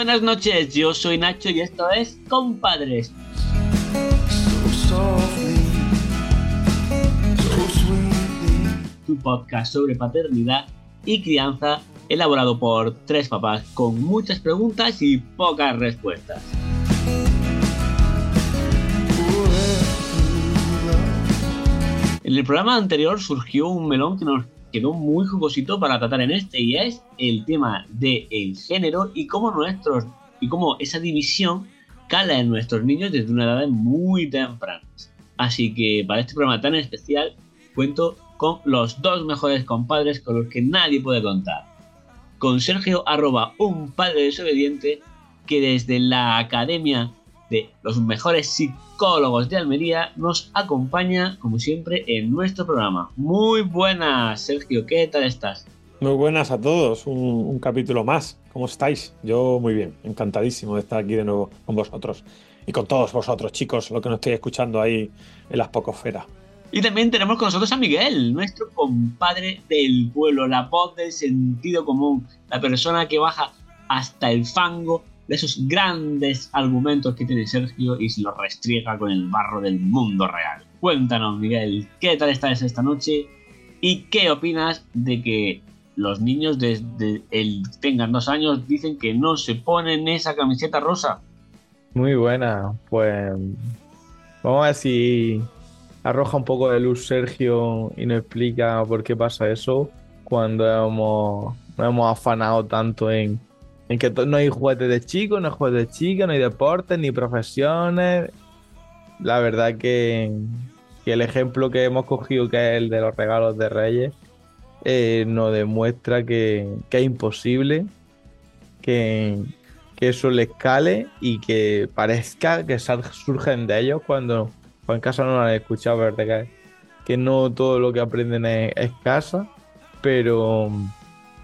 buenas noches, yo soy Nacho y esto es Compadres. Tu podcast sobre paternidad y crianza elaborado por tres papás con muchas preguntas y pocas respuestas. En el programa anterior surgió un melón que nos quedó muy jugosito para tratar en este y es el tema del el género y cómo nuestros y cómo esa división cala en nuestros niños desde una edad muy temprana. Así que para este programa tan especial cuento con los dos mejores compadres con los que nadie puede contar. Con Sergio arroba un padre desobediente que desde la academia de los mejores psicólogos de Almería, nos acompaña, como siempre, en nuestro programa. Muy buenas, Sergio, ¿qué tal estás? Muy buenas a todos, un, capítulo más. ¿Cómo estáis? Yo muy bien, encantadísimo de estar aquí de nuevo con vosotros y con todos vosotros, chicos, lo que nos estáis escuchando ahí en las pocosferas. Y también tenemos con nosotros a Miguel, nuestro compadre del pueblo, la voz del sentido común, la persona que baja hasta el fango de esos grandes argumentos que tiene Sergio y se los restriega con el barro del mundo real. Cuéntanos, Miguel, ¿qué tal estás esta noche? ¿Y qué opinas de que los niños desde el tengan dos años dicen que no se ponen esa camiseta rosa? Muy buena, pues vamos a ver si arroja un poco de luz Sergio y nos explica por qué pasa eso cuando hemos, hemos afanado tanto en en que no hay juguetes de chicos, no hay juguetes de chicas, no hay deportes, ni profesiones. La verdad que, el ejemplo que hemos cogido, que es el de los regalos de Reyes, eh, nos demuestra que, es imposible que, eso les cale y que parezca que surgen de ellos cuando, en casa no lo han escuchado, ¿verdad? Que, que no todo lo que aprenden es casa, pero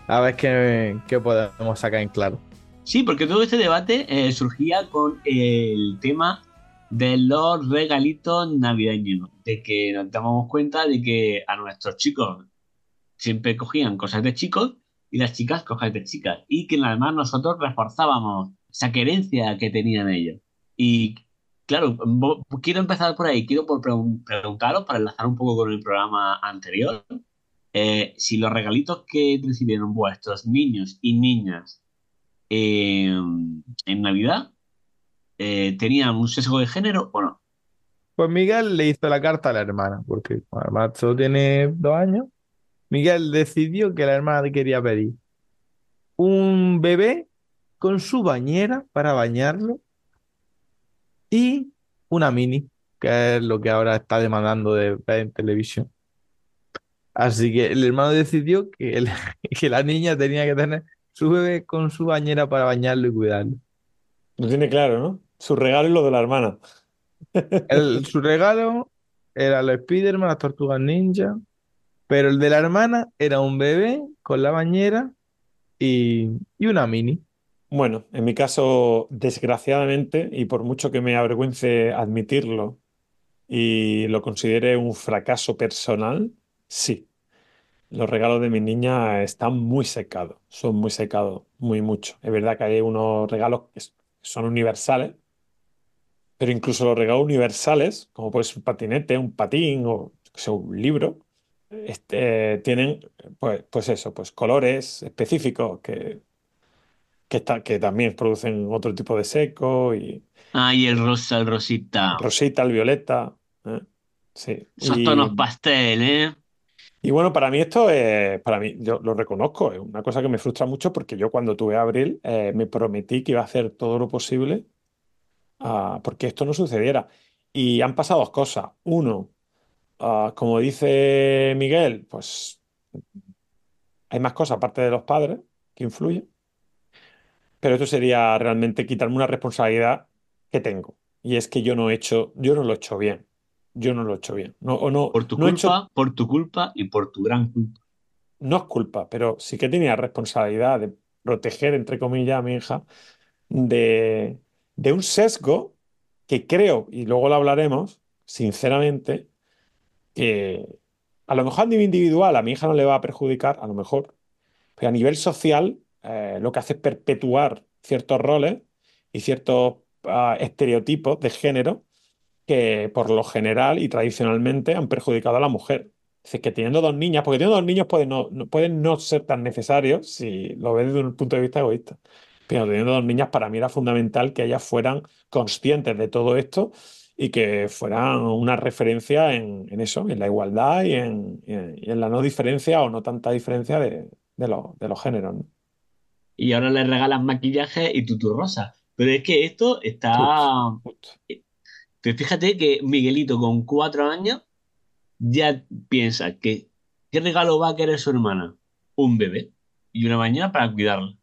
a ver qué, podemos sacar en claro. Sí, porque todo este debate eh, surgía con el tema de los regalitos navideños, de que nos dábamos cuenta de que a nuestros chicos siempre cogían cosas de chicos y las chicas cosas de chicas, y que además nosotros reforzábamos esa querencia que tenían ellos. Y claro, quiero empezar por ahí, quiero por preguntaros para enlazar un poco con el programa anterior, eh, si los regalitos que recibieron vuestros niños y niñas en Navidad eh, tenían un sesgo de género o no. Pues Miguel le hizo la carta a la hermana, porque además solo tiene dos años. Miguel decidió que la hermana quería pedir un bebé con su bañera para bañarlo y una mini, que es lo que ahora está demandando de en televisión. Así que el hermano decidió que, que la niña tenía que tener su bebé con su bañera para bañarlo y cuidarlo. Lo tiene claro, ¿no? Su regalo y lo de la hermana. su regalo era los Spiderman, las tortugas ninja, pero el de la hermana era un bebé con la bañera y, y una mini. Bueno, en mi caso, desgraciadamente, y por mucho que me avergüence admitirlo y lo considere un fracaso personal, Sí, los regalos de mi niña están muy secados, son muy secados, muy mucho. Es verdad que hay unos regalos que son universales, pero incluso los regalos universales, como puede ser un patinete, un patín o un libro, este, tienen pues, pues eso, pues colores específicos que, que, que también producen otro tipo de seco y Ah, y el rosa, el rosita. rosita, el violeta. ¿eh? Sí. Esos tonos pastel, ¿eh? Y bueno, para mí esto es, para mí, yo lo reconozco, es una cosa que me frustra mucho porque yo cuando tuve Abril eh, me prometí que iba a hacer todo lo posible uh, porque esto no sucediera. Y han pasado dos cosas. Uno, uh, como dice Miguel, pues hay más cosas aparte de los padres que influyen. Pero esto sería realmente quitarme una responsabilidad que tengo. Y es que yo no he hecho, yo no lo he hecho bien yo no lo he hecho bien. No, o no, por tu no culpa, por tu culpa y por tu gran culpa. No es culpa, pero sí que tenía responsabilidad de proteger, entre comillas, a mi hija de, de un sesgo que creo, y luego lo hablaremos, sinceramente, que a lo mejor a nivel individual a mi hija no le va a perjudicar, a lo mejor, pero a nivel social eh, lo que hace es perpetuar ciertos roles y ciertos ah, estereotipos de género que por lo general y tradicionalmente han perjudicado a la mujer. Es decir, que teniendo dos niñas, porque teniendo dos niños pueden no, no- pueden no ser tan necesarios si lo ves desde un punto de vista egoísta. Pero teniendo dos niñas, para mí era fundamental que ellas fueran conscientes de todo esto y que fueran una referencia en, en eso, en la igualdad y en, y en- y en la no diferencia o no tanta diferencia de, de los, de los géneros, ¿no? Y ahora le regalas maquillaje y tutu rosa. Pero es que esto está. Pero fíjate que Miguelito con cuatro años ya piensa que ¿qué regalo va a querer su hermana? Un bebé y una bañera para cuidarla.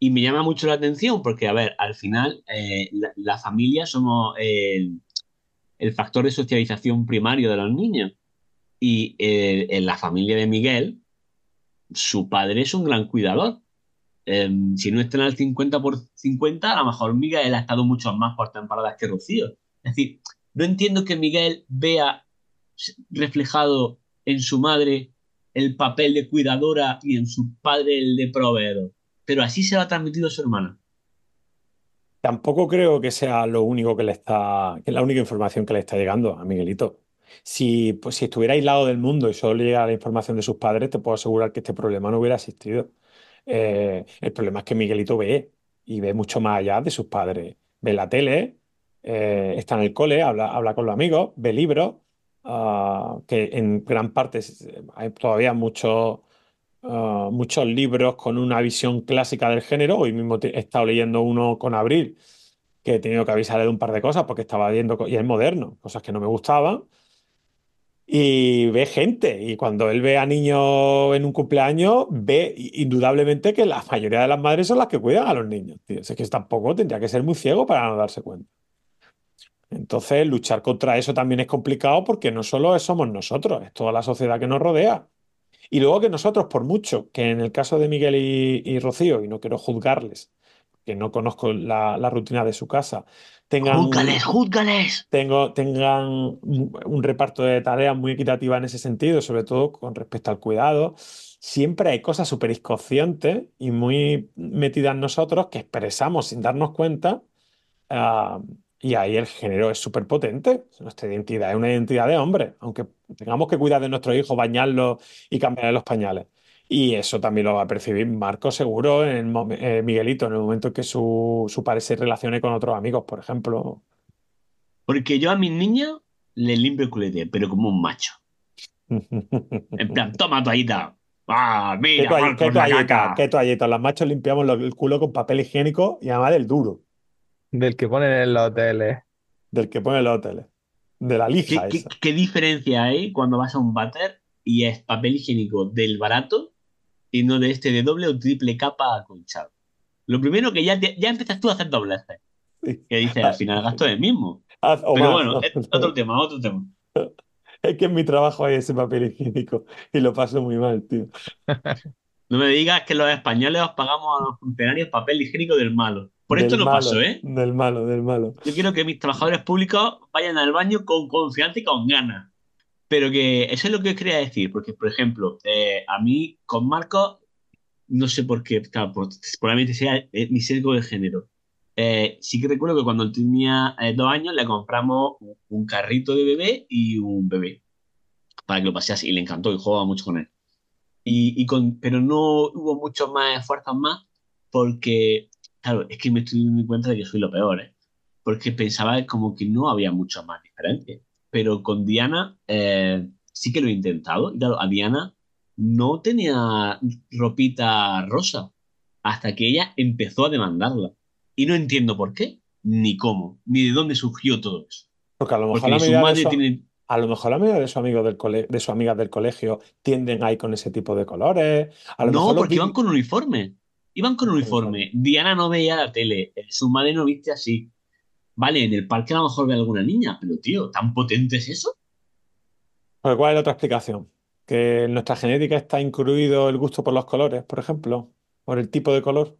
Y me llama mucho la atención porque, a ver, al final eh, la, familia somos el, factor de socialización primario de los niños. Y eh, en la familia de Miguel, su padre es un gran cuidador. Eh, si no están al 50 por 50, a lo mejor Miguel ha estado mucho más por temporadas que Rocío. Es decir, no entiendo que Miguel vea reflejado en su madre el papel de cuidadora y en su padre el de proveedor. Pero así se lo ha transmitido a su hermana. Tampoco creo que sea lo único que le está, que la única información que le está llegando a Miguelito. Si, pues, si estuviera aislado del mundo y solo le llegara la información de sus padres, te puedo asegurar que este problema no hubiera existido. Eh, el problema es que Miguelito ve y ve mucho más allá de sus padres. Ve la tele, eh, está en el cole, habla, habla con los amigos, ve libros, ah, que en gran parte hay todavía muchos ah, muchos libros con una visión clásica del género. Hoy mismo he estado leyendo uno con Abril, que he tenido que avisarle de un par de cosas porque estaba viendo, y es moderno, cosas que no me gustaban. Y ve gente, y cuando él ve a niños en un cumpleaños, ve indudablemente que la mayoría de las madres son las que cuidan a los niños, tío. Que tampoco tendría que ser muy ciego para no darse cuenta. Entonces, luchar contra eso también es complicado porque no solo somos nosotros, es toda la sociedad que nos rodea. Y luego que nosotros, por mucho que en el caso de Miguel y, y Rocío, y no quiero juzgarles, que no conozco la, la rutina de su casa, tengan, ¡Júzgales, júzgales! tengo, tengan un, un reparto de tareas muy equitativa en ese sentido, sobre todo con respecto al cuidado, siempre hay cosas súper inconscientes y muy metidas en nosotros que expresamos sin darnos cuenta. ah, y ahí el género es súper potente. Nuestra identidad es una identidad de hombre, aunque tengamos que cuidar de nuestros hijos, bañarlos y cambiarle los pañales. Y eso también lo va a percibir Marco seguro, en el mom- eh, Miguelito, en el momento en que su, su padre se relacione con otros amigos, por ejemplo. Porque yo a mis niños les limpio el culete, pero como un macho. En plan, toma toallita. ¡Ah, ¿Qué, mira, toall- Marcos, qué la toallita? caca! ¿Qué toallita? Los machos limpiamos lo- el culo con papel higiénico y además del duro, Del que ponen en los hoteles. del que pone los hoteles, de la lija ¿Qué, qué, esa. qué diferencia hay cuando vas a un váter y es papel higiénico del barato y no de este de doble o triple capa acolchado? Lo primero que ya, te- ya empiezas tú a hacer dobleces. Sí. Que dices, al final gasto el mismo. Haz- Pero más, bueno, ¿no? es otro tema, otro tema. Es que en mi trabajo hay ese papel higiénico y lo paso muy mal, tío. No me digas que los españoles os pagamos a los funcionarios papel higiénico del malo. Por esto Del no malo, paso, ¿eh? Del malo, del malo. Yo quiero que mis trabajadores públicos vayan al baño con confianza y con ganas. Pero que eso es lo que os quería decir, porque, por ejemplo, eh, a mí con Marcos, no sé por qué, claro, por- probablemente sea eh, mi sesgo de género. Eh, sí que recuerdo que cuando tenía eh, dos años le compramos un, un carrito de bebé y un bebé para que lo pasease y le encantó y jugaba mucho con él. Y, y con, pero no hubo muchos más esfuerzos más porque, claro, es que me estoy dando cuenta de que soy lo peor, ¿eh? Porque pensaba como que no había mucho más diferencia. Pero con Diana eh, sí que lo he intentado. Y claro, a Diana no tenía ropita rosa hasta que ella empezó a demandarla. Y no entiendo por qué, ni cómo, ni de dónde surgió todo eso. Porque a lo mejor Porque la su madre tiene... a lo mejor la mayoría de sus amigos del cole, de sus amigas del colegio tienden ahí con ese tipo de colores. A lo No, mejor porque iban con uniforme. Iban con uniforme. Diana no veía la tele. eh, Su madre no viste así. Vale, en el parque a lo mejor ve a alguna niña, pero tío, ¿tan potente es eso? Porque ¿cuál es la otra explicación? Que en nuestra genética está incluido el gusto por los colores, por ejemplo, por el tipo de color.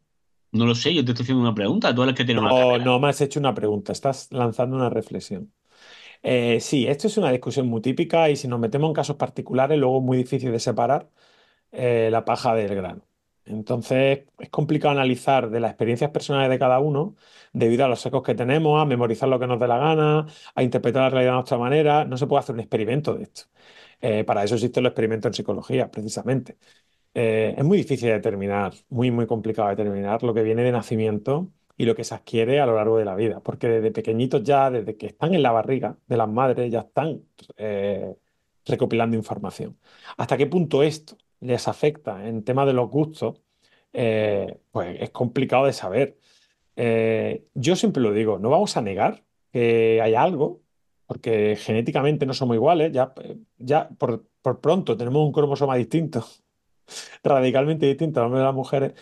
No lo sé, yo te estoy haciendo una pregunta. Tú eres que tienes una No, carrera. no me has hecho una pregunta, estás lanzando una reflexión. Eh, sí, esto es una discusión muy típica y si nos metemos en casos particulares, luego es muy difícil de separar eh, la paja del grano. Entonces es complicado analizar de las experiencias personales de cada uno debido a los secos que tenemos, a memorizar lo que nos dé la gana, a interpretar la realidad de nuestra manera. No se puede hacer un experimento de esto. Eh, para eso existen los experimentos en psicología, precisamente. Es muy difícil de determinar, muy, muy complicado de determinar lo que viene de nacimiento y lo que se adquiere a lo largo de la vida, porque desde pequeñitos ya, desde que están en la barriga de las madres, ya están eh, recopilando información. ¿Hasta qué punto esto les afecta en tema de los gustos? Eh, pues es complicado de saber. yo siempre lo digo, no vamos a negar que hay algo, porque genéticamente no somos iguales, ya, ya por, por pronto tenemos un cromosoma distinto radicalmente distinto al hombre de las mujeres,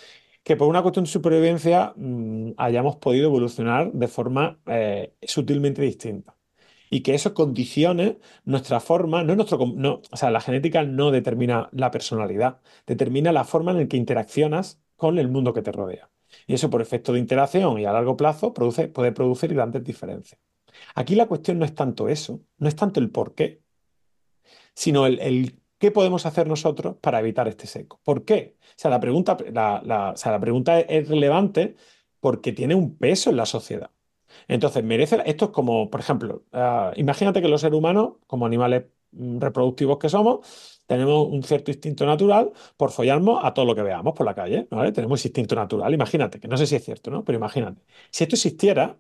que por una cuestión de supervivencia mm, hayamos podido evolucionar de forma eh, sutilmente distinta. Y que eso condicione nuestra forma, no nuestro, no, o sea, la genética no determina la personalidad, determina la forma en la que interaccionas con el mundo que te rodea. Y eso por efecto de interacción y a largo plazo produce, puede producir grandes diferencias. Aquí la cuestión no es tanto eso, no es tanto el por qué, sino el, el ¿Qué podemos hacer nosotros para evitar este seco? ¿Por qué? O sea, la pregunta, la, pregunta es relevante porque tiene un peso en la sociedad. Entonces, merece. Esto es como, por ejemplo, ah, imagínate que los seres humanos, como animales mm, reproductivos que somos, tenemos un cierto instinto natural por follarnos a todo lo que veamos por la calle. Tenemos ese instinto natural. Imagínate, que no sé si es cierto, ¿no? Pero imagínate. Si esto existiera,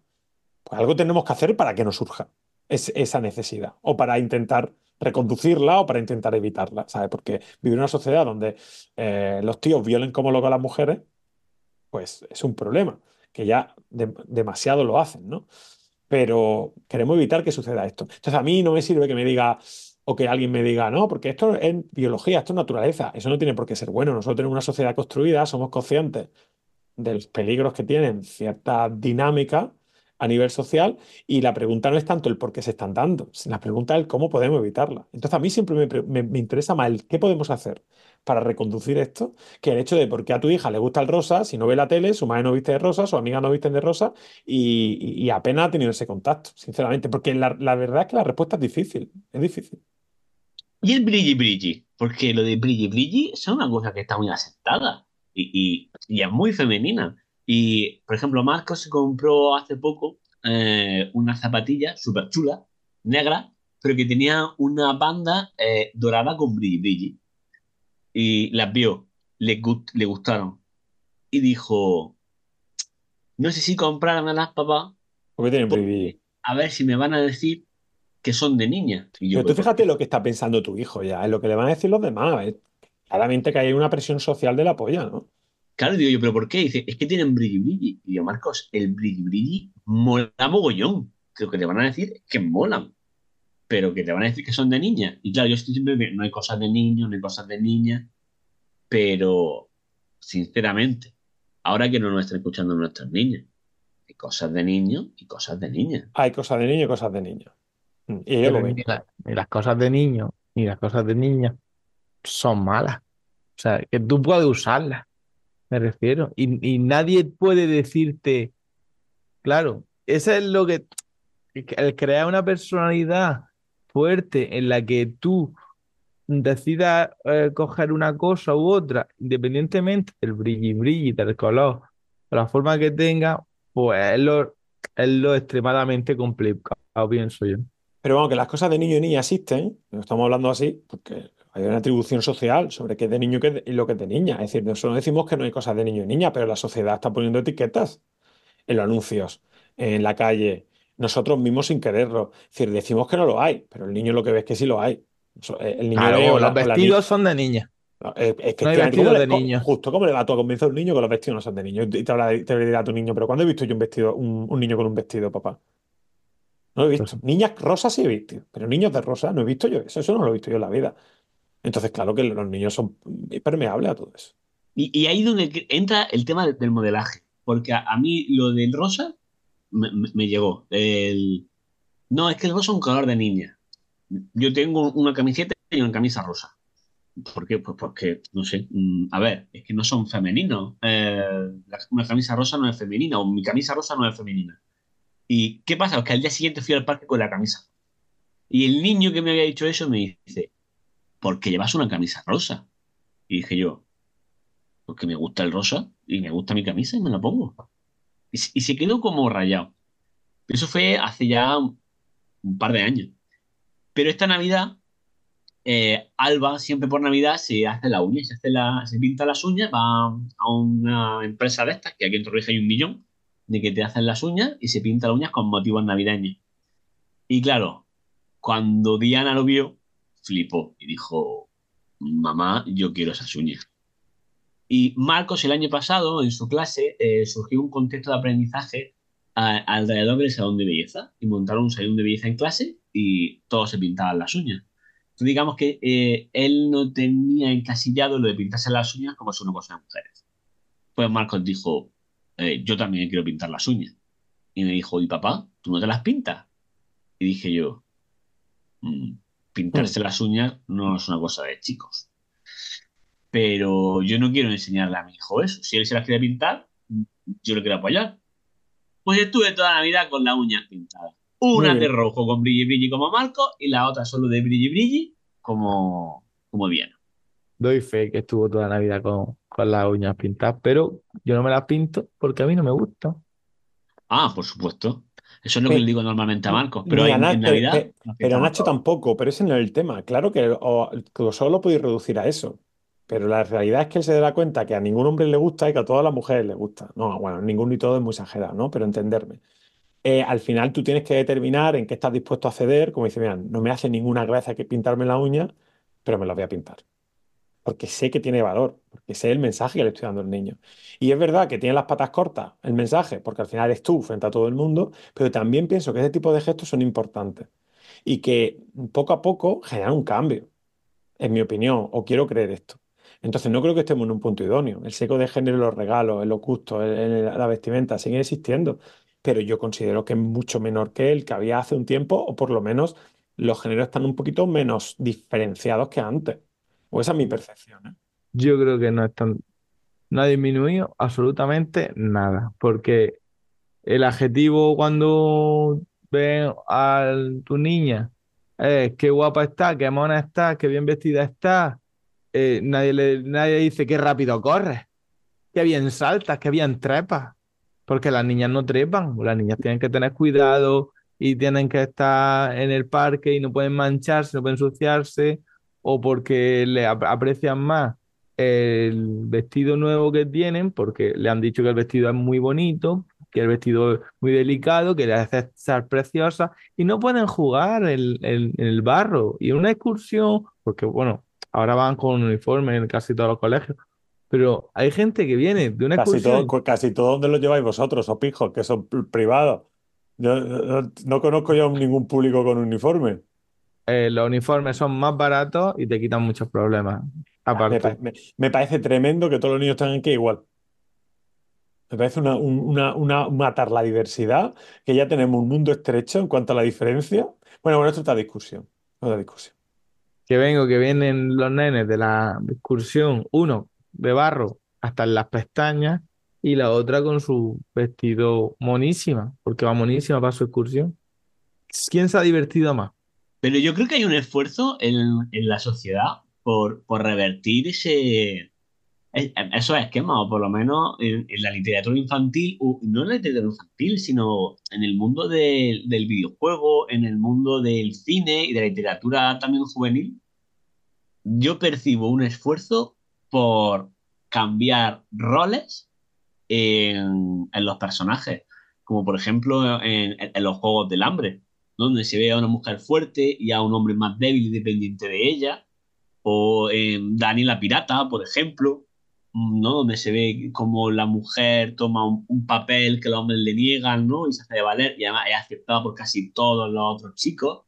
pues algo tenemos que hacer para que no surja esa necesidad o para intentar reconducirla o para intentar evitarla, ¿sabes? Porque vivir en una sociedad donde eh, los tíos violen como locos a las mujeres, pues es un problema, que ya demasiado lo hacen, ¿no? Pero queremos evitar que suceda esto. Entonces a mí no me sirve que me diga o que alguien me diga, no, porque esto es biología, esto es naturaleza, eso no tiene por qué ser bueno. Nosotros tenemos una sociedad construida, somos conscientes de los peligros que tienen cierta dinámica a nivel social y la pregunta no es tanto el por qué se están dando, la pregunta es el cómo podemos evitarla. Entonces a mí siempre me, interesa más el qué podemos hacer para reconducir esto que el hecho de por qué a tu hija le gusta el rosa, si no ve la tele, su madre no viste de rosa, su amiga no viste de rosa y, apenas ha tenido ese contacto, sinceramente, porque la, verdad es que la respuesta es difícil, es difícil. Y el brilli brilli, porque lo de brilli brilli es una cosa que está muy aceptada y, y es muy femenina. Y, por ejemplo, Marcos se compró hace poco eh, una zapatilla súper chula, negra, pero que tenía una banda eh, dorada con brilli brilli. Y las vio, le, le gustaron. Y dijo, no sé si comprarme las papás. ¿Por qué tienen brilli A ver si me van a decir que son de niña. pero tú fíjate lo que está pensando tu hijo ya, es lo que le van a decir los demás. Claramente que hay una presión social de la polla, ¿no? Claro, digo yo, ¿pero por qué? Dice, es que tienen brilli brilli. Y yo, Marcos, el brilli brilli mola mogollón. Lo que te van a decir es que molan, pero que te van a decir que son de niña. Y claro, yo estoy siempre que no hay cosas de niño, no hay cosas de niña, pero sinceramente, ahora que no nos están escuchando nuestros niños, hay cosas de niño y cosas de niña. Hay cosas de niño y cosas de niño. Mm, y ellos lo ven. y las cosas de niño y las cosas de niña son malas. O sea, que tú puedes usarlas me refiero. Y, nadie puede decirte, claro, eso es lo que, el crear una personalidad fuerte en la que tú decidas eh, coger una cosa u otra, independientemente del brilli brilli, del color, la forma que tenga, pues es lo, es lo extremadamente complicado, pienso yo. Pero bueno, que las cosas de niño y niña existen, estamos hablando así, porque hay una atribución social sobre qué es de niño y lo que es de niña. Es decir, nosotros no decimos que no hay cosas de niño y niña, pero la sociedad está poniendo etiquetas en los anuncios, en la calle, nosotros mismos sin quererlo. Es decir, decimos que no lo hay, pero el niño lo que ve es que sí lo hay. Eh, el niño los vestidos son de niña. Es, que no hay vestidos de niño. Justo como le va a convencer a un niño que los vestidos no son de niño. Y te, habla, te dirá a tu niño, pero ¿cuándo he visto yo un vestido, un, niño con un vestido, papá? No lo he visto. Pues Niñas rosas sí he visto, pero niños de rosa no he visto yo eso. Eso no lo he visto yo en la vida. Entonces, claro que los niños son permeables a todo eso. Y, ahí donde entra el tema del modelaje, porque a, mí lo del rosa me, llegó. No, es que el rosa es un color de niña. Yo tengo una camiseta y una camisa rosa. ¿Por qué? Pues porque, no sé, mm, a ver, es que no son femeninos. Eh, una camisa rosa no es femenina, o mi camisa rosa no es femenina. ¿Y qué pasa? Es que al día siguiente fui al parque con la camisa. Y el niño que me había dicho eso me dice, porque llevas una camisa rosa. Y dije yo, porque me gusta el rosa y me gusta mi camisa y me la pongo. Y, se- quedó como rayado. Eso fue hace ya un, par de años. Pero esta Navidad, eh, Alba siempre por Navidad se hace la uña, se, hace la, se pinta las uñas, va a una empresa de estas, que aquí en Torrevieja hay un millón, de que te hacen las uñas y se pinta las uñas con motivos navideños. Y claro, cuando Diana lo vio, flipó y dijo, mamá, yo quiero esas uñas. Y Marcos el año pasado, en su clase, eh, surgió un contexto de aprendizaje alrededor del salón de belleza. Y montaron un salón de belleza en clase y todos se pintaban las uñas. Entonces, digamos que eh, él no tenía encasillado lo de pintarse las uñas como es una cosa de mujeres. Pues Marcos dijo, eh, yo también quiero pintar las uñas. Y me dijo, ¿y papá, tú no te las pintas? Y dije yo, "Mm, pintarse las uñas no es una cosa de chicos. Pero yo no quiero enseñarle a mi hijo eso. Si él se las quiere pintar, yo lo quiero apoyar. Pues estuve toda la vida con las uñas pintadas. Una de rojo con brilli brilli como Marco y la otra solo de brilli brilli como, como Diana. Doy fe que estuvo toda la vida con, con las uñas pintadas, pero yo no me las pinto porque a mí no me gusta. Ah, por supuesto. Eso es lo que le digo normalmente a Marcos. Pero en, Na- en pe- Navidad. pe- nos pero a Nacho tampoco, pero ese no es el tema. Claro que, o- que solo lo podéis reducir a eso. Pero la realidad es que él se da cuenta que a ningún hombre le gusta y que a todas las mujeres les gusta. No, bueno, ninguno y todo es muy exagerado, ¿no? Pero entenderme. Eh, al final tú tienes que determinar en qué estás dispuesto a ceder. Como dice, mira, no me hace ninguna gracia que pintarme la uña, pero me la voy a pintar. Porque sé que tiene valor, porque sé el mensaje que le estoy dando al niño. Y es verdad que tiene las patas cortas el mensaje, porque al final eres tú frente a todo el mundo, pero también pienso que ese tipo de gestos son importantes y que poco a poco generan un cambio, en mi opinión, o quiero creer esto. Entonces no creo que estemos en un punto idóneo. El seco de género, los regalos, en, en la vestimenta, siguen existiendo, pero yo considero que es mucho menor que el que había hace un tiempo, o por lo menos los géneros están un poquito menos diferenciados que antes. O esa es mi percepción, ¿eh? Yo creo que no están, no ha disminuido absolutamente nada, porque el adjetivo cuando ven a tu niña es qué guapa está, qué mona está, qué bien vestida está, eh, nadie, le, nadie dice qué rápido corres, qué bien saltas, qué bien trepas, porque las niñas no trepan, las niñas tienen que tener cuidado y tienen que estar en el parque y no pueden mancharse, no pueden ensuciarse, o porque le ap- aprecian más el vestido nuevo que tienen, porque le han dicho que el vestido es muy bonito, que el vestido es muy delicado, que le hace estar preciosa, y no pueden jugar el- el- en el barro. Y en una excursión, porque bueno, ahora van con uniforme en casi todos los colegios, pero hay gente que viene de una Casi excursión. todo, casi todo donde lo lleváis vosotros, o pijos, que son pr- privados. Yo no, no conozco yo ningún público con uniforme. Eh, los uniformes son más baratos y te quitan muchos problemas. Me, Aparte, pa- me- me parece tremendo que todos los niños tengan que igual. Me parece una, un- una, una, matar la diversidad, que ya tenemos un mundo estrecho en cuanto a la diferencia. Bueno, bueno, esto está discusión. Otra discusión. que vengo, que vienen los nenes de la excursión, uno de barro hasta en las pestañas y la otra con su vestido monísima, porque va monísima para su excursión. ¿Quién se ha divertido más? Pero yo creo que hay un esfuerzo en, en la sociedad por, por revertir ese, es- esos esquemas, o por lo menos en, la literatura infantil, no en la literatura infantil, sino en el mundo del- del videojuego, en el mundo del cine y de la literatura también juvenil. Yo percibo un esfuerzo por cambiar roles en, en los personajes, como por ejemplo en, en los Juegos del Hambre, donde se ve a una mujer fuerte y a un hombre más débil y dependiente de ella, o en Dani la Pirata, por ejemplo, ¿no? Donde se ve como la mujer toma un, papel que los hombres le niegan, ¿no? Y se hace de valer, y además es aceptada por casi todos los otros chicos.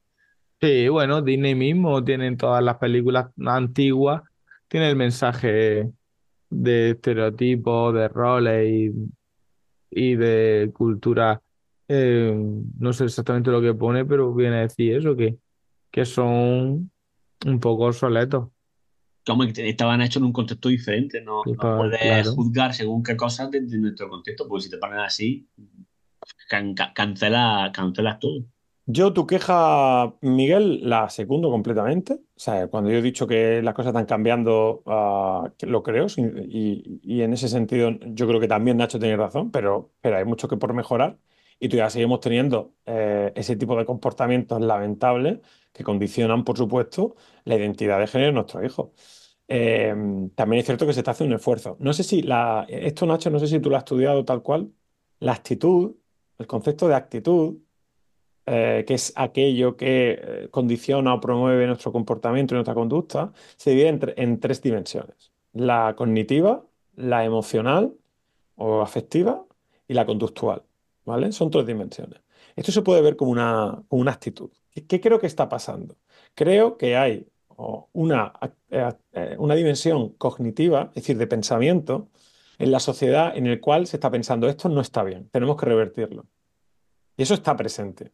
Sí, bueno, Disney mismo tiene en todas las películas antiguas, tiene el mensaje de estereotipos, de roles y, y de cultura. Eh, no sé exactamente lo que pone, pero viene a decir eso, que, que son un poco obsoletos. Como que estaban hechos en un contexto diferente, no, Sí, no pa- puedes claro. juzgar según qué cosas desde nuestro contexto, porque si te ponen así, can- ca- cancela, cancelas todo. Yo tu queja, Miguel, la secundo completamente. O sea, cuando yo he dicho que las cosas están cambiando, que lo creo. Y, y en ese sentido, yo creo que también Nacho tiene razón, pero, pero hay mucho que por mejorar. Y todavía seguimos teniendo eh, ese tipo de comportamientos lamentables que condicionan, por supuesto, la identidad de género de nuestros hijos. Eh, también es cierto que se está haciendo un esfuerzo. No sé si la, esto, Nacho, no sé si tú lo has estudiado tal cual. La actitud, el concepto de actitud eh, que es aquello que eh, condiciona o promueve nuestro comportamiento y nuestra conducta, se divide en, en tres dimensiones. La cognitiva, la emocional o afectiva y la conductual, Son tres dimensiones. Esto se puede ver como una, como una actitud. ¿Qué, creo que está pasando? Creo que hay una, eh, eh, una dimensión cognitiva, es decir, de pensamiento, en la sociedad en el cual se está pensando, esto no está bien, tenemos que revertirlo. Y eso está presente.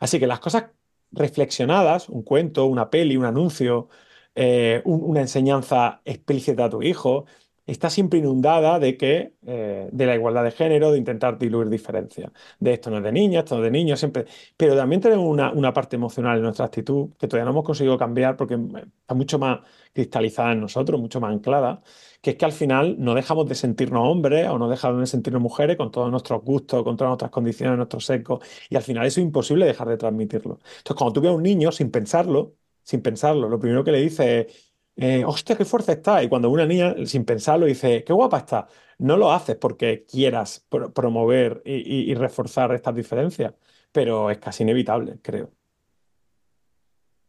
Así que las cosas reflexionadas, un cuento, una peli, un anuncio, eh, un- una enseñanza explícita a tu hijo, está siempre inundada de que, eh, de la igualdad de género, de intentar diluir diferencias. De esto no es de niña, esto no es de niño, siempre. Pero también tenemos una, parte emocional en nuestra actitud que todavía no hemos conseguido cambiar porque eh, está mucho más cristalizada en nosotros, mucho más anclada que es que al final no dejamos de sentirnos hombres o no dejamos de sentirnos mujeres con todos nuestros gustos, con todas nuestras condiciones, nuestros secos, y al final eso es imposible dejar de transmitirlo. Entonces, cuando tú ves a un niño sin pensarlo, sin pensarlo, lo primero que le dice es, eh, hostia, qué fuerza está, y cuando una niña sin pensarlo dice, qué guapa está, no lo haces porque quieras pro- promover y, reforzar estas diferencias, pero es casi inevitable, creo.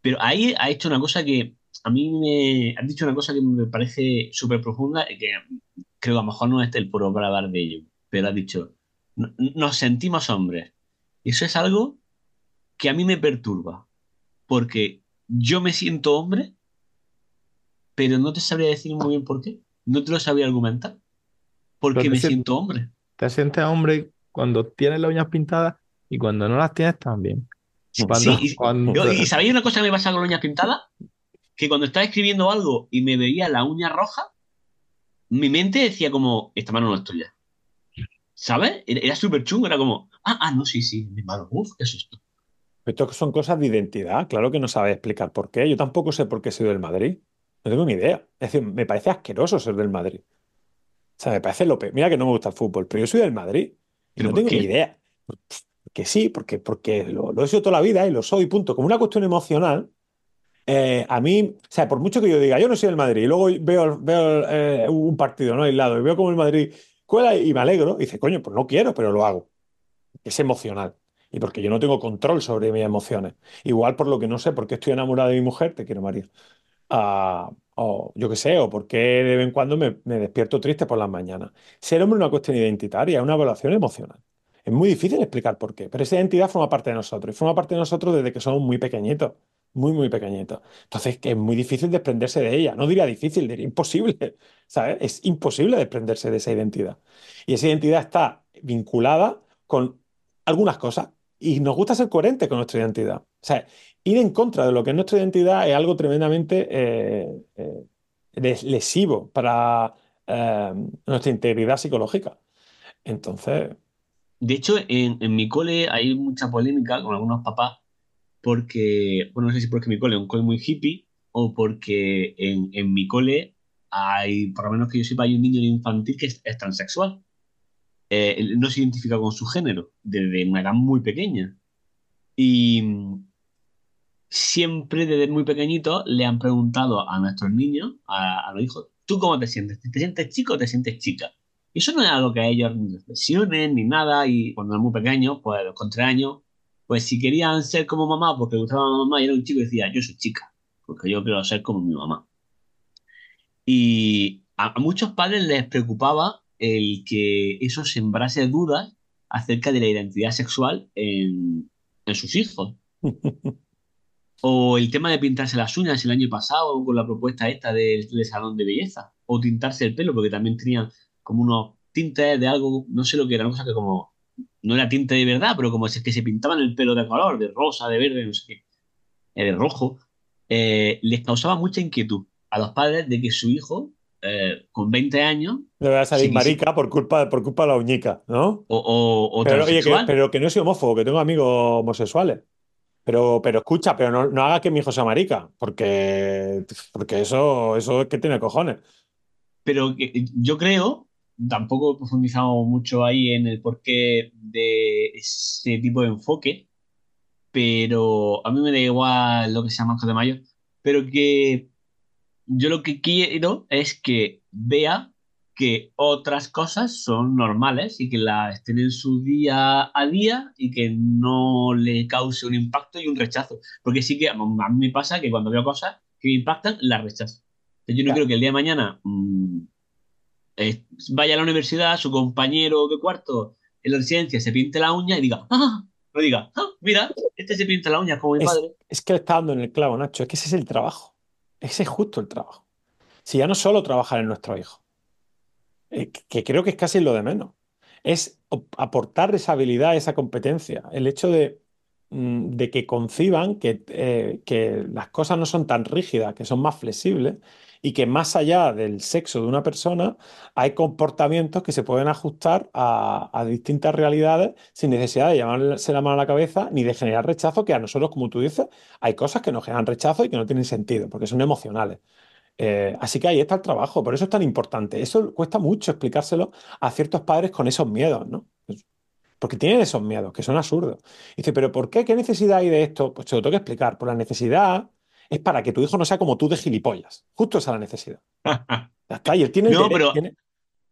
Pero ahí ha hecho una cosa que a mí me... Has dicho una cosa que me parece súper profunda y que creo que a lo mejor no es el puro de ello, pero has dicho, "No- nos sentimos hombres. Y eso es algo que a mí me perturba, porque yo me siento hombre, pero no te sabría decir muy bien por qué. No te lo sabría argumentar. Porque me sien- siento hombre. Te sientes hombre cuando tienes las uñas pintadas y cuando no las tienes también. Cuando, Sí, y, cuando- y- y ¿sabéis una cosa que me pasa con las uñas pintadas? Que cuando estaba escribiendo algo y me veía la uña roja, mi mente decía como, esta mano no es tuya. ¿Sabes? Era, era súper chungo, era como, ah, ah, no, sí, sí, mi mano, uf, qué susto. Esto son cosas de identidad, claro que no sabes explicar por qué. Yo tampoco sé por qué soy del Madrid. No tengo ni idea. Es decir, me parece asqueroso ser del Madrid. O sea, me parece lo peor. Mira que no me gusta el fútbol, pero yo soy del Madrid y ¿Pero no tengo qué? ni idea. Que sí, porque, porque lo, lo he sido toda la vida y lo soy, punto. Como una cuestión emocional, eh, a mí, o sea, por mucho que yo diga, yo no soy del Madrid, y luego veo, veo eh, un partido no aislado y veo como el Madrid cuela y me alegro, y dice, coño, pues no quiero, pero lo hago. Es emocional. Y porque yo no tengo control sobre mis emociones. Igual por lo que no sé por qué estoy enamorado de mi mujer, te quiero, María. O yo qué sé, o por qué de vez en cuando me, despierto triste por las mañanas. Ser hombre es una cuestión identitaria, es una evaluación emocional. Es muy difícil explicar por qué, pero esa identidad forma parte de nosotros y forma parte de nosotros desde que somos muy pequeñitos, muy, muy pequeñitos. Entonces, es muy difícil desprenderse de ella. No diría difícil, diría imposible, ¿sabes? Es imposible desprenderse de esa identidad. Y esa identidad está vinculada con algunas cosas y nos gusta ser coherentes con nuestra identidad. O sea, ir en contra de lo que es nuestra identidad es algo tremendamente eh, eh, les- lesivo para eh, nuestra integridad psicológica. Entonces, De hecho, en, en mi cole hay mucha polémica con algunos papás porque, bueno, no sé si porque mi cole es un cole muy hippie o porque en, en mi cole hay, por lo menos que yo sepa, hay un niño infantil que es, es transexual. Eh, no se identifica con su género desde una edad muy pequeña. Y siempre desde muy pequeñito le han preguntado a nuestros niños, a, a los hijos, ¿tú cómo te sientes? ¿Te sientes chico o te sientes chica? Y eso no es algo que a ellos ni nada. Y cuando eran muy pequeños, pues con tres años, pues si querían ser como mamá porque gustaba la mamá y era un chico, decía, yo soy chica, porque yo quiero ser como mi mamá. Y a, a muchos padres les preocupaba el que eso sembrase dudas acerca de la identidad sexual en sus hijos. O el tema de pintarse las uñas el año pasado con la propuesta esta del, del salón de belleza. O tintarse el pelo, porque también tenían como unos tintes de algo, no sé lo que era, cosa que como no era tinte de verdad, pero como si es que se pintaban el pelo de color, de rosa, de verde, no sé qué, eh, de rojo, eh, les causaba mucha inquietud a los padres de que su hijo, eh, con 20 años, le va a salir marica por culpa, por culpa de la uñica, ¿no? o, o, o Pero, oye, que, pero que no soy homófobo, que tengo amigos homosexuales. Pero, pero escucha, pero no, no haga que mi hijo sea marica, porque, porque eso, eso es que tiene cojones. Pero yo creo, tampoco he profundizado mucho ahí en el porqué de ese tipo de enfoque, pero a mí me da igual lo que sea Manjo de Mayo, pero que yo lo que quiero es que vea que otras cosas son normales y que las estén en su día a día y que no le cause un impacto y un rechazo. Porque sí que a mí me pasa que cuando veo cosas que me impactan, las rechazo. Yo no Claro. quiero que el día de mañana mm, eh, vaya a la universidad, su compañero de cuarto en la residencia se pinte la uña y diga, ¡ah! No diga, ¡ah! Mira, este se pinta la uña como mi Es, padre. es que le está dando en el clavo, Nacho. Es que ese es el trabajo. Ese es justo el trabajo. Si ya no solo trabajar en nuestro hijo, eh, que- creo que es casi lo de menos, es aportar esa habilidad, esa competencia. El hecho de, mm, de que conciban que, eh, que las cosas no son tan rígidas, que son más flexibles y que más allá del sexo de una persona hay comportamientos que se pueden ajustar a, a distintas realidades sin necesidad de llamarse la mano a la cabeza ni de generar rechazo, que a nosotros, como tú dices, hay cosas que nos generan rechazo y que no tienen sentido, porque son emocionales. Eh, así que ahí está el trabajo, por eso es tan importante. Eso cuesta mucho explicárselo a ciertos padres con esos miedos, ¿no? Porque tienen esos miedos, que son absurdos. Y dice, ¿pero por qué? ¿Qué necesidad hay de esto? Pues te lo tengo que explicar. Por la necesidad es para que tu hijo no sea como tú de gilipollas. Justo esa es la necesidad. Está, y él tiene el No, derecho- pero- tiene-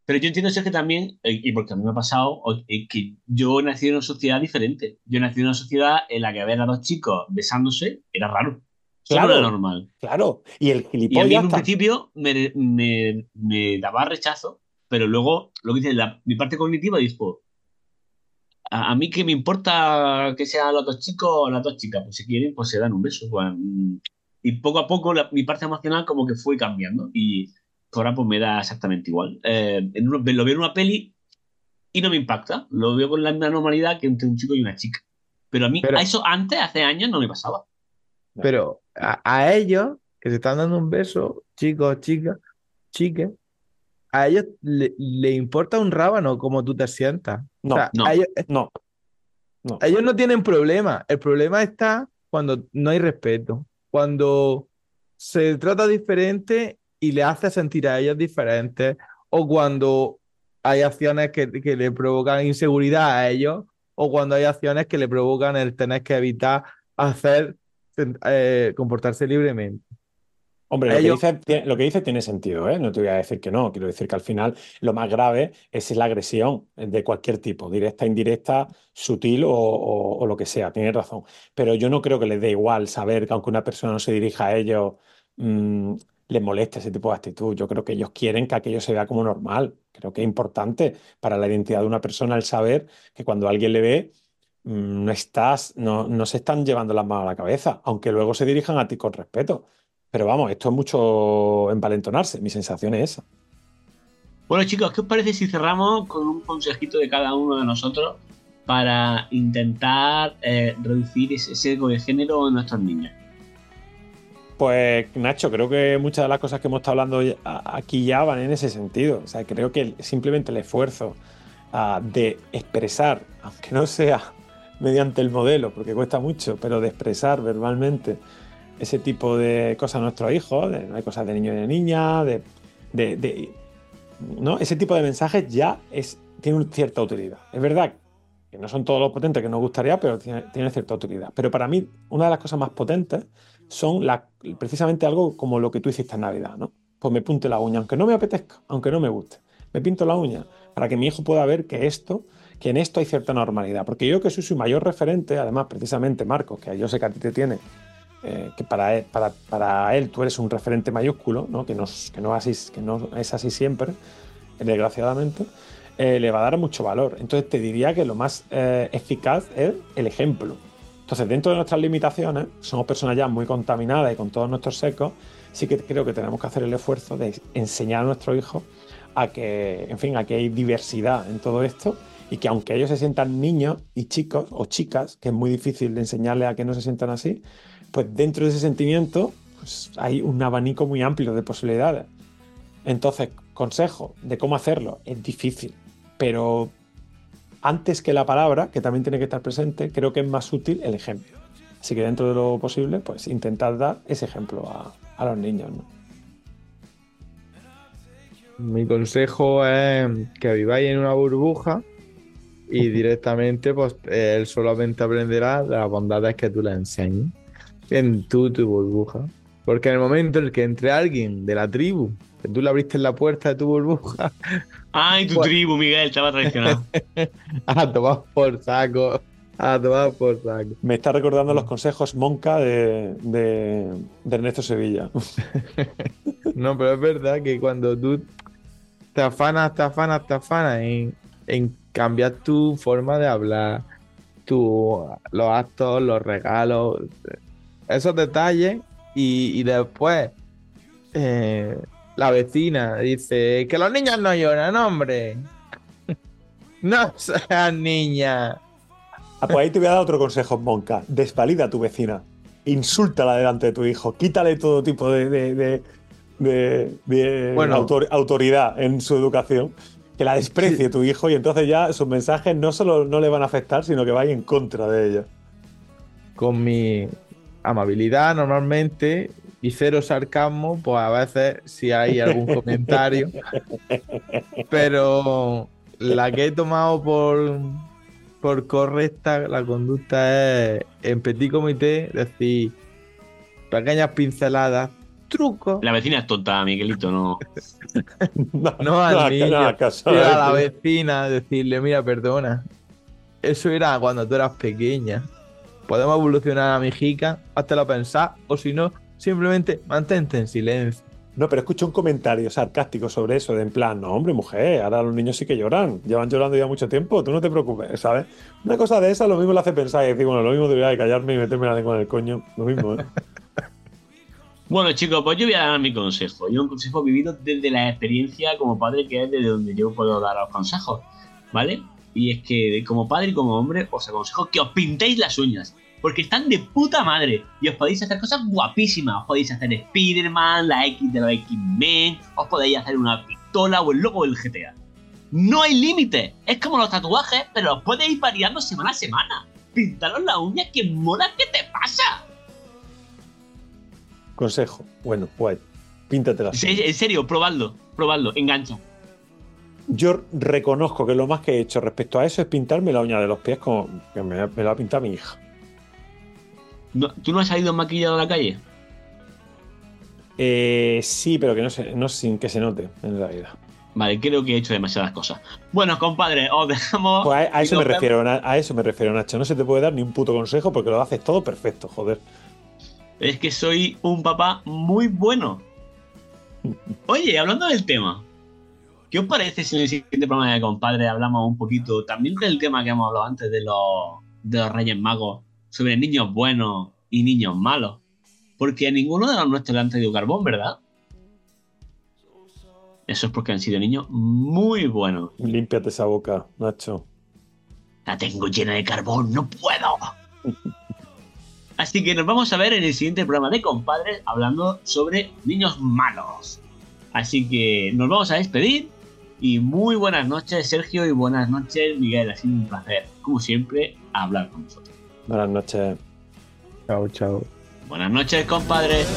Pero yo entiendo Sergio también, eh, y porque a mí me ha pasado, eh, que yo nací en una sociedad diferente. Yo nací en una sociedad en la que ver a dos chicos besándose era raro. Eso no Claro. era normal. Claro, y el Y a mí gilipollas en un principio me, me- me daba rechazo, pero luego, lo que dice, la- mi parte cognitiva dijo, a, a mí que me importa que sean los dos chicos o las dos chicas, pues si quieren, pues se dan un beso. pues, y poco a poco la- mi parte emocional como que fue cambiando y ahora pues me da exactamente igual. Eh, en uno- lo veo en una peli y no me impacta, lo veo con la misma normalidad que entre un chico y una chica. Pero a mí, Pero- a eso antes, hace años, no me pasaba. Pero a, a ellos que se están dando un beso, chicos, chicas, chiques, a ellos le, le importa un rábano cómo tú te sientas. No, O sea, no. a ellos, No, no. ellos no tienen problema. El problema está cuando no hay respeto, cuando se trata diferente y le hace sentir a ellos diferentes, o cuando hay acciones que, que le provocan inseguridad a ellos, o cuando hay acciones que le provocan el tener que evitar hacer, eh, comportarse libremente. Hombre, lo que dice, tiene- lo que dice tiene sentido, ¿eh? No te voy a decir que no. Quiero decir que al final lo más grave es la agresión de cualquier tipo, directa, indirecta, sutil o, o- o lo que sea. Tienes razón. Pero yo no creo que les dé igual saber que aunque una persona no se dirija a ellos, mm, les moleste ese tipo de actitud. Yo creo que ellos quieren que aquello se vea como normal. Creo que es importante para la identidad de una persona el saber que cuando alguien le ve, no estás, no, no se están llevando las manos a la cabeza, aunque luego se dirijan a ti con respeto. Pero vamos, esto es mucho envalentonarse. Mi sensación es esa. Bueno, chicos, ¿qué os parece si cerramos con un consejito de cada uno de nosotros para intentar eh, reducir ese sesgo de género en nuestros niños? Pues Nacho, creo que muchas de las cosas que hemos estado hablando aquí ya van en ese sentido. O sea, creo que simplemente el esfuerzo ah, de expresar, aunque no sea mediante el modelo, porque cuesta mucho, pero de expresar verbalmente ese tipo de cosas a nuestros hijos, de, de cosas de niño y de niña, de, de- ¿no? Ese tipo de mensajes ya es, tiene cierta utilidad. Es verdad que no son todos los potentes que nos gustaría, pero tiene, tiene cierta utilidad. Pero para mí, una de las cosas más potentes son la- precisamente algo como lo que tú hiciste en Navidad, ¿no? Pues me punte la uña, aunque no me apetezca, aunque no me guste. Me pinto la uña para que mi hijo pueda ver que esto, que en esto hay cierta normalidad. Porque yo que soy su mayor referente, además, precisamente Marcos, que yo sé que a ti te tiene, eh, que para él, para, para él tú eres un referente mayúsculo, ¿no? Que, no, es- que, no así, que no es así siempre, eh, desgraciadamente, eh, le va a dar mucho valor. Entonces te diría que lo más eficaz es el ejemplo. Entonces, dentro de nuestras limitaciones, somos personas ya muy contaminadas y con todos nuestros secos, sí que creo que tenemos que hacer el esfuerzo de enseñar a nuestros hijos a que, en fin, a que hay diversidad en todo esto y que aunque ellos se sientan niños y chicos o chicas, que es muy difícil de enseñarles a que no se sientan así, pues dentro de ese sentimiento pues hay un abanico muy amplio de posibilidades. Entonces, consejo de cómo hacerlo es difícil, pero antes que la palabra, que también tiene que estar presente, creo que es más útil el ejemplo. Así que dentro de lo posible, pues intentad dar ese ejemplo a, a los niños. Mi consejo es que viváis en una burbuja y directamente pues él solamente aprenderá de las bondades que tú le enseñes en tu, tu burbuja. Porque en el momento en el que entre alguien de la tribu, que tú le abriste la puerta de tu burbuja, Ay, tu Bueno. tribu, Miguel, estaba traicionado. a tomar por saco, a tomar por saco. Me está recordando los consejos Monca de, de- de Ernesto Sevilla. No, pero es verdad que cuando tú te afanas, te afanas, te afanas en, en cambiar tu forma de hablar, tu, los actos, los regalos, esos detalles, y, y después eh, la vecina dice que los niños no lloran, hombre. No seas niña. Ah, pues ahí te voy a dar otro consejo, Monca. Desvalida a tu vecina. Insúltala delante de tu hijo. Quítale todo tipo de, de- de- de- de Bueno. autor- autoridad en su educación. Que la desprecie tu hijo y entonces ya sus mensajes no solo no le van a afectar, sino que va a ir en contra de ella. con mi amabilidad normalmente y cero sarcasmo, pues a veces si hay algún comentario. Pero la que he tomado por, por correcta, la conducta es en petit comité decir pequeñas pinceladas, trucos. La vecina es tonta, Miguelito, no. No, No al niño, no ir a la vecina, decirle, mira, perdona. Eso era cuando tú eras pequeña. Podemos evolucionar a mijica, háztelo pensar, o si no, simplemente mantente en silencio. No, pero escucho un comentario sarcástico sobre eso, de en plan, no, hombre, mujer, ahora los niños sí que lloran, llevan llorando ya mucho tiempo, tú no te preocupes, ¿sabes? Una cosa de esa lo mismo le hace pensar y decir, bueno, lo mismo debería de callarme y meterme la lengua en el coño, lo mismo, ¿eh? Bueno, chicos, pues yo voy a dar mi consejo. Yo un consejo vivido desde la experiencia como padre, que es desde donde yo puedo dar los consejos, ¿vale? Y es que como padre y como hombre os aconsejo que os pintéis las uñas. Porque están de puta madre. Y os podéis hacer cosas guapísimas. Os podéis hacer Spider-Man, la X de los X-Men. Os podéis hacer una pistola o el logo del GTA. No hay límite. Es como los tatuajes, pero los podéis ir variando semana a semana. Pintaros las uñas, que mola, ¿qué te pasa? Consejo, bueno, guay, píntate las En en serio, probadlo, probadlo, engancha. Yo reconozco que lo más que he hecho respecto a eso es pintarme la uña de los pies como que me, me la ha pintado mi hija. No- ¿Tú no has salido maquillado a la calle? Eh, sí, pero que no, se, no sin que se note en realidad. Vale, creo que he hecho demasiadas cosas. Bueno, compadre, os dejamos. Pues a, eso me refiero, a eso me refiero, Nacho. No se te puede dar ni un puto consejo porque lo haces todo perfecto, joder. Es que soy un papá muy bueno. Oye, hablando del tema, ¿qué os parece si en el siguiente programa de compadre hablamos un poquito también del tema que hemos hablado antes de los, de los Reyes Magos, sobre niños buenos y niños malos? Porque a ninguno de los nuestros le han traído carbón, ¿verdad? Eso es porque han sido niños muy buenos. Límpiate esa boca, Nacho. La tengo llena de carbón, no puedo. Así que nos vamos a ver en el siguiente programa de compadres hablando sobre niños malos. Así que nos vamos a despedir y muy buenas noches Sergio y buenas noches Miguel. Ha sido un placer, como siempre, hablar con vosotros. Buenas noches. Chao, chao. Buenas noches compadres.